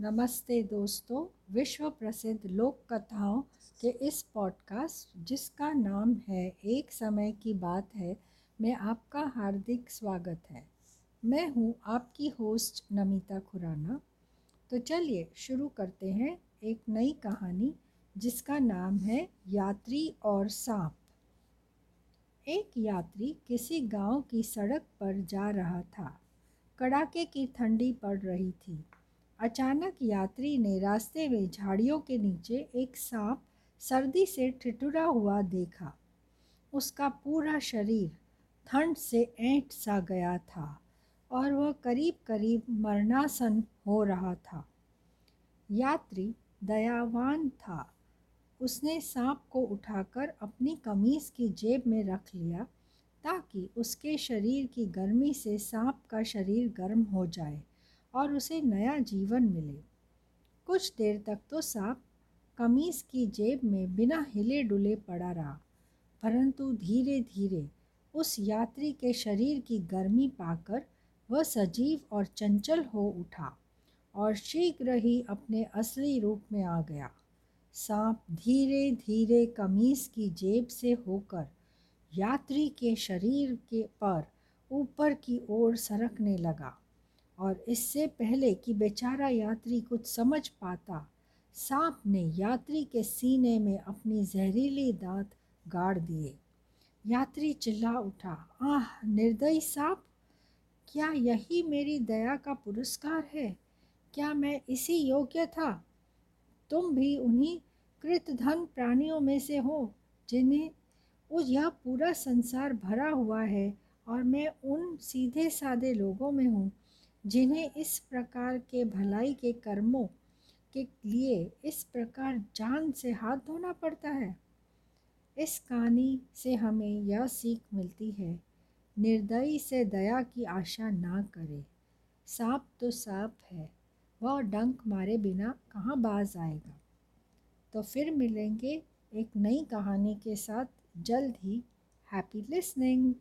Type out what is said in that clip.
नमस्ते दोस्तों विश्व प्रसिद्ध लोक कथाओं के इस पॉडकास्ट जिसका नाम है एक समय की बात है, में आपका हार्दिक स्वागत है। मैं हूँ आपकी होस्ट नमिता खुराना। तो चलिए शुरू करते हैं एक नई कहानी, जिसका नाम है यात्री और सांप। एक यात्री किसी गाँव की सड़क पर जा रहा था। कड़ाके की ठंडी पड़ रही थी। अचानक यात्री ने रास्ते में झाड़ियों के नीचे एक सांप सर्दी से ठिठुरा हुआ देखा। उसका पूरा शरीर ठंड से ऐंठ सा गया था और वह करीब करीब मरणासन हो रहा था। यात्री दयावान था। उसने सांप को उठाकर अपनी कमीज़ की जेब में रख लिया ताकि उसके शरीर की गर्मी से सांप का शरीर गर्म हो जाए। और उसे नया जीवन मिले। कुछ देर तक तो सांप कमीज की जेब में बिना हिले डुले पड़ा रहा, परंतु धीरे धीरे उस यात्री के शरीर की गर्मी पाकर वह सजीव और चंचल हो उठा और शीघ्र ही अपने असली रूप में आ गया। सांप धीरे धीरे कमीज की जेब से होकर यात्री के शरीर के पर ऊपर की ओर सरकने लगा। और इससे पहले कि बेचारा यात्री कुछ समझ पाता, सांप ने यात्री के सीने में अपनी जहरीली दांत गाड़ दिए। यात्री चिल्ला उठा, आह, निर्दयी सांप! क्या यही मेरी दया का पुरस्कार है? क्या मैं इसी योग्य था? तुम भी उन्हीं कृतधन प्राणियों में से हो, जिन्हें उस यह पूरा संसार भरा हुआ है और मैं उन सीधे साधे लोगों में हूँ जिन्हें इस प्रकार के भलाई के कर्मों के लिए इस प्रकार जान से हाथ धोना पड़ता है। इस कहानी से हमें यह सीख मिलती है, निर्दयी से दया की आशा ना करे। सांप तो सांप है, वह डंक मारे बिना कहाँ बाज आएगा? तो फिर मिलेंगे एक नई कहानी के साथ, जल्द ही हैप्पी लिसनिंग